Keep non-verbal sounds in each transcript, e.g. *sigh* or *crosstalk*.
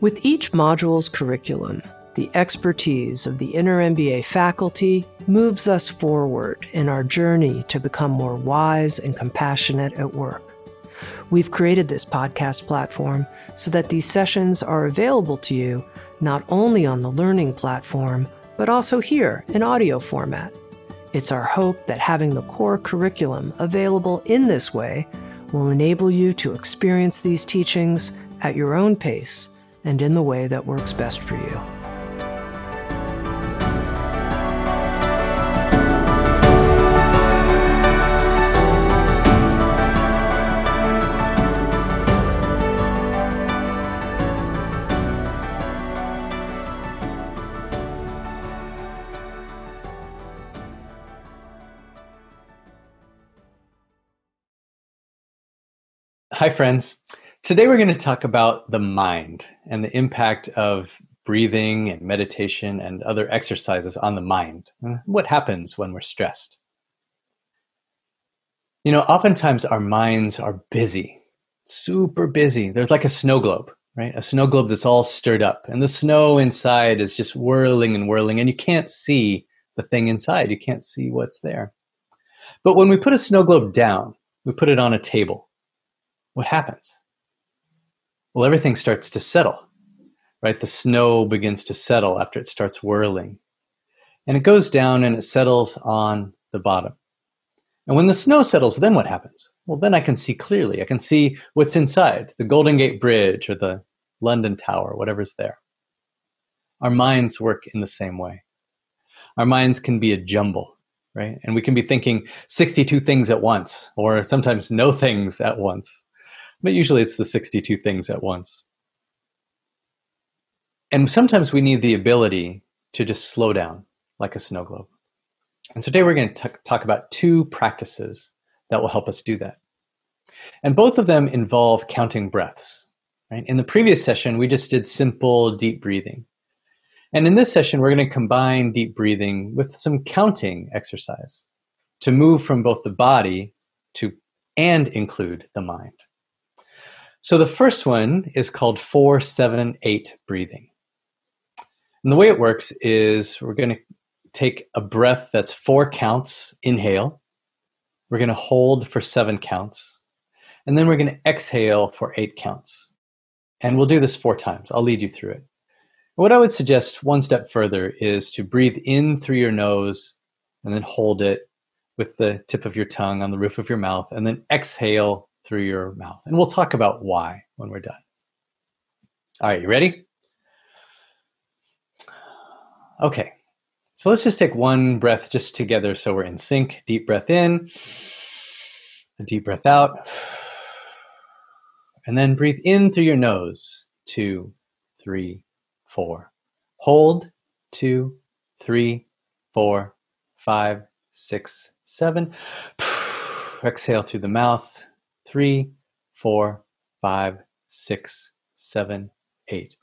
With each module's curriculum, the expertise of the Inner MBA faculty moves us forward in our journey to become more wise and compassionate at work. We've created this podcast platform so that these sessions are available to you not only on the learning platform, but also here in audio format. It's our hope that having the core curriculum available in this way will enable you to experience these teachings at your own pace and in the way that works best for you. Hi, friends. Today we're going to talk about the mind and the impact of breathing and meditation and other exercises on the mind. What happens when we're stressed? You know, oftentimes our minds are busy, super busy. There's like a snow globe, right? A snow globe that's all stirred up, and the snow inside is just whirling and whirling, and you can't see the thing inside. You can't see what's there. But when we put a snow globe down, we put it on a table what happens? Well, everything starts to settle, right? The snow begins to settle after it starts whirling. And it goes down and it settles on the bottom. And when the snow settles, then what happens? Well, then I can see clearly. I can see what's inside the Golden Gate Bridge or the London Tower, whatever's there. Our minds work in the same way. Our minds can be a jumble, right? And we can be thinking 62 things at once, or sometimes no things at once but usually it's the 62 things at once. And sometimes we need the ability to just slow down like a snow globe. And today we're going to talk about two practices that will help us do that. And both of them involve counting breaths. Right? In the previous session, we just did simple deep breathing. And in this session, we're going to combine deep breathing with some counting exercise to move from both the body to and include the mind. So the first one is called 478 breathing. And the way it works is we're going to take a breath that's four counts, inhale. We're going to hold for seven counts. And then we're going to exhale for eight counts. And we'll do this four times. I'll lead you through it. What I would suggest one step further is to breathe in through your nose and then hold it with the tip of your tongue on the roof of your mouth, and then exhale through your mouth. And we'll talk about why when we're done. All right, you ready? Okay, so let's just take one breath just together so we're in sync. Deep breath in, a deep breath out. And then breathe in through your nose. Two, three, four. Hold. Two, three, four, five, six, seven. *sighs* Exhale through the mouth three, four, five, six, seven, eight.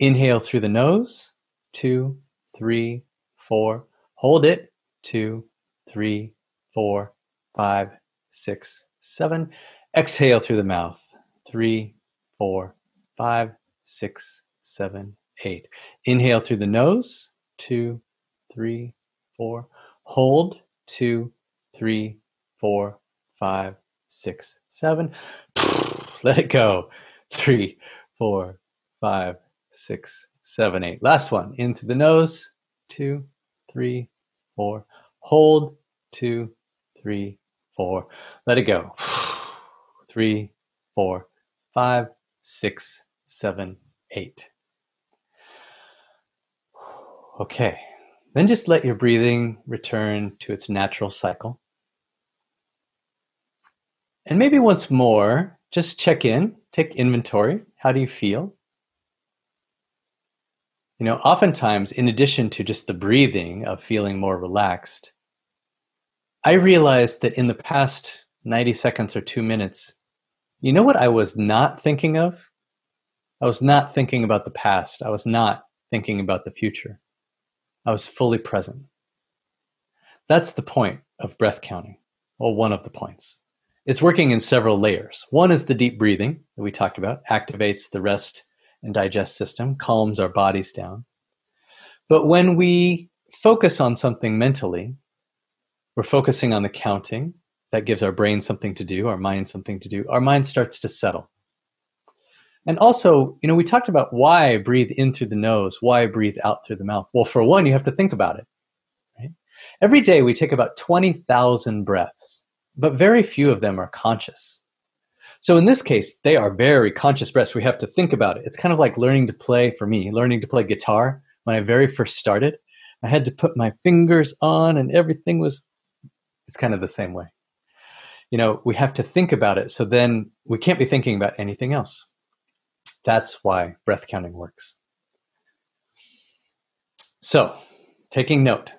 Inhale through the nose, two, three, four. Hold it, two, three, four, five, six, seven. Exhale through the mouth, three, four, five, six, seven, eight. Inhale through the nose, two, three, four. Hold, two, three, four, five, six, seven. *sighs* Let it go. Three, four, five, six, seven, eight. Last one. Into the nose. Two, three, four. Hold. Two, three, four. Let it go. *sighs* Three, four, five, six, seven, eight. *sighs* Okay. Then just let your breathing return to its natural cycle. And maybe once more, just check in, take inventory. How do you feel? You know, oftentimes, in addition to just the breathing of feeling more relaxed, I realized that in the past 90 seconds or two minutes, you know what I was not thinking of? I was not thinking about the past. I was not thinking about the future. I was fully present. That's the point of breath counting. Well, one of the points. It's working in several layers. One is the deep breathing that we talked about, activates the rest and digest system, calms our bodies down. But when we focus on something mentally, we're focusing on the counting. That gives our brain something to do, our mind something to do. Our mind starts to settle. And also, you know, we talked about why breathe in through the nose, why breathe out through the mouth. Well, for one, you have to think about it. Right? Every day we take about 20,000 breaths, but very few of them are conscious. So in this case, they are very conscious breaths. We have to think about it. It's kind of like learning to play for me, learning to play guitar. When I very first started, I had to put my fingers on and everything was, it's kind of the same way. You know, we have to think about it. So then we can't be thinking about anything else. That's why breath counting works. So, taking note,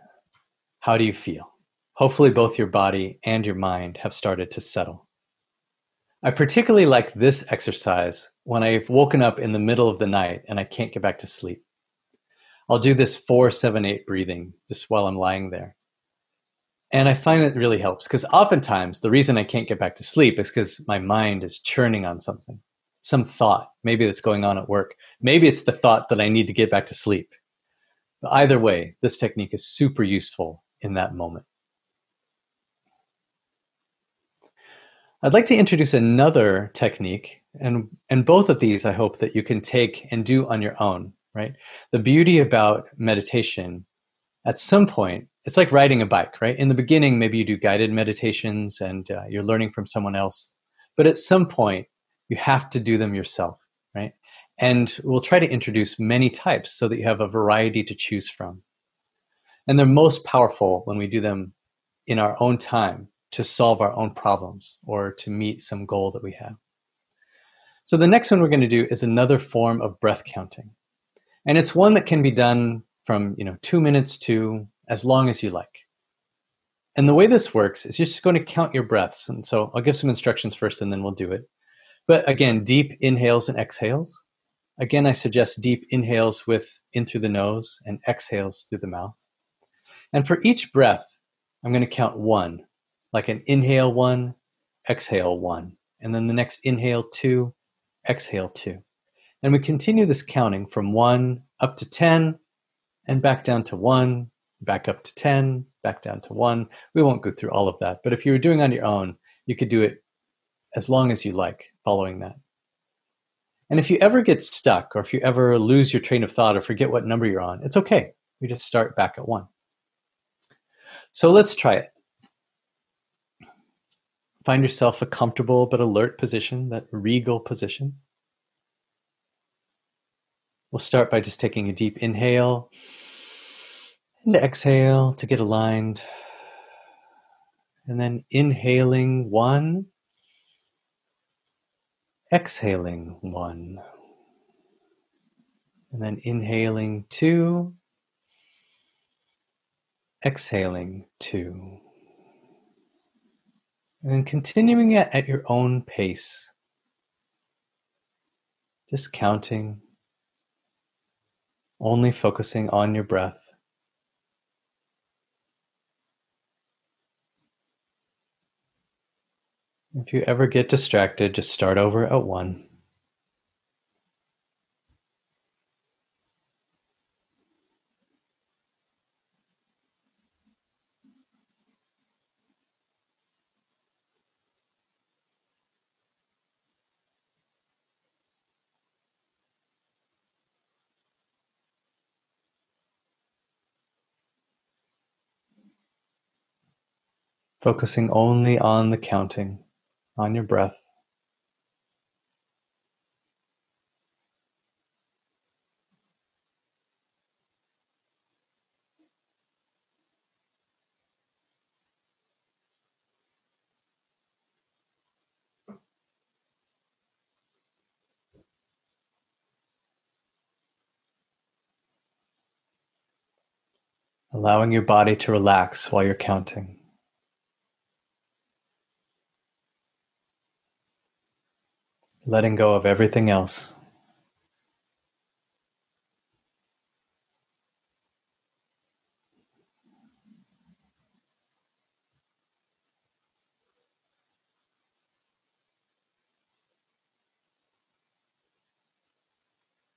how do you feel? Hopefully, both your body and your mind have started to settle. I particularly like this exercise when I've woken up in the middle of the night and I can't get back to sleep. I'll do this four, seven, eight breathing just while I'm lying there. And I find that really helps because oftentimes the reason I can't get back to sleep is because my mind is churning on something, some thought, maybe that's going on at work. Maybe it's the thought that I need to get back to sleep. But either way, this technique is super useful in that moment. I'd like to introduce another technique, and, and both of these I hope that you can take and do on your own, right? The beauty about meditation, at some point, it's like riding a bike, right? In the beginning, maybe you do guided meditations and uh, you're learning from someone else. But at some point, you have to do them yourself, right? And we'll try to introduce many types so that you have a variety to choose from. And they're most powerful when we do them in our own time to solve our own problems or to meet some goal that we have. So the next one we're going to do is another form of breath counting. And it's one that can be done from, you know, 2 minutes to as long as you like. And the way this works is you're just going to count your breaths. And so I'll give some instructions first and then we'll do it. But again, deep inhales and exhales. Again, I suggest deep inhales with in through the nose and exhales through the mouth. And for each breath, I'm going to count one like an inhale one, exhale one, and then the next inhale two, exhale two. And we continue this counting from one up to 10 and back down to one, back up to 10, back down to one. We won't go through all of that, but if you were doing on your own, you could do it as long as you like following that. And if you ever get stuck or if you ever lose your train of thought or forget what number you're on, it's okay. We just start back at one. So let's try it. Find yourself a comfortable but alert position, that regal position. We'll start by just taking a deep inhale and exhale to get aligned. And then inhaling one, exhaling one. And then inhaling two, exhaling two. And then continuing it at your own pace. Just counting, only focusing on your breath. If you ever get distracted, just start over at one. Focusing only on the counting, on your breath. allowing your body to relax while you're counting. Letting go of everything else.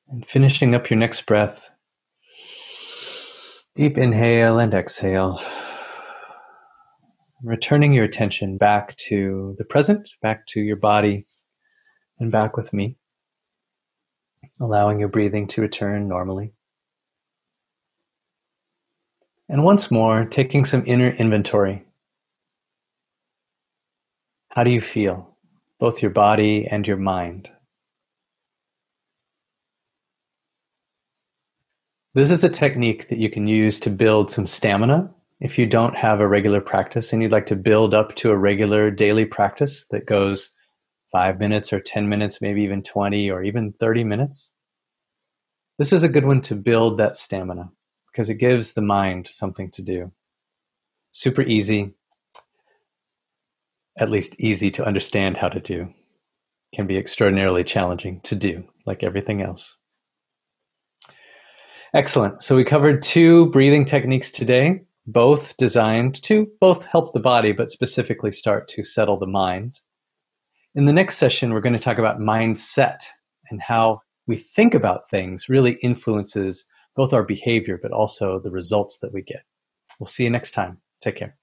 And finishing up your next breath, deep inhale and exhale. Returning your attention back to the present, back to your body, and back with me. Allowing your breathing to return normally. And once more, taking some inner inventory. How do you feel, both your body and your mind? This is a technique that you can use to build some stamina if you don't have a regular practice and you'd like to build up to a regular daily practice that goes five minutes or 10 minutes, maybe even 20 or even 30 minutes. This is a good one to build that stamina because it gives the mind something to do. Super easy, at least easy to understand how to do, can be extraordinarily challenging to do, like everything else. Excellent. So we covered two breathing techniques today, both designed to both help the body, but specifically start to settle the mind. In the next session, we're going to talk about mindset and how we think about things really influences both our behavior, but also the results that we get. We'll see you next time. Take care.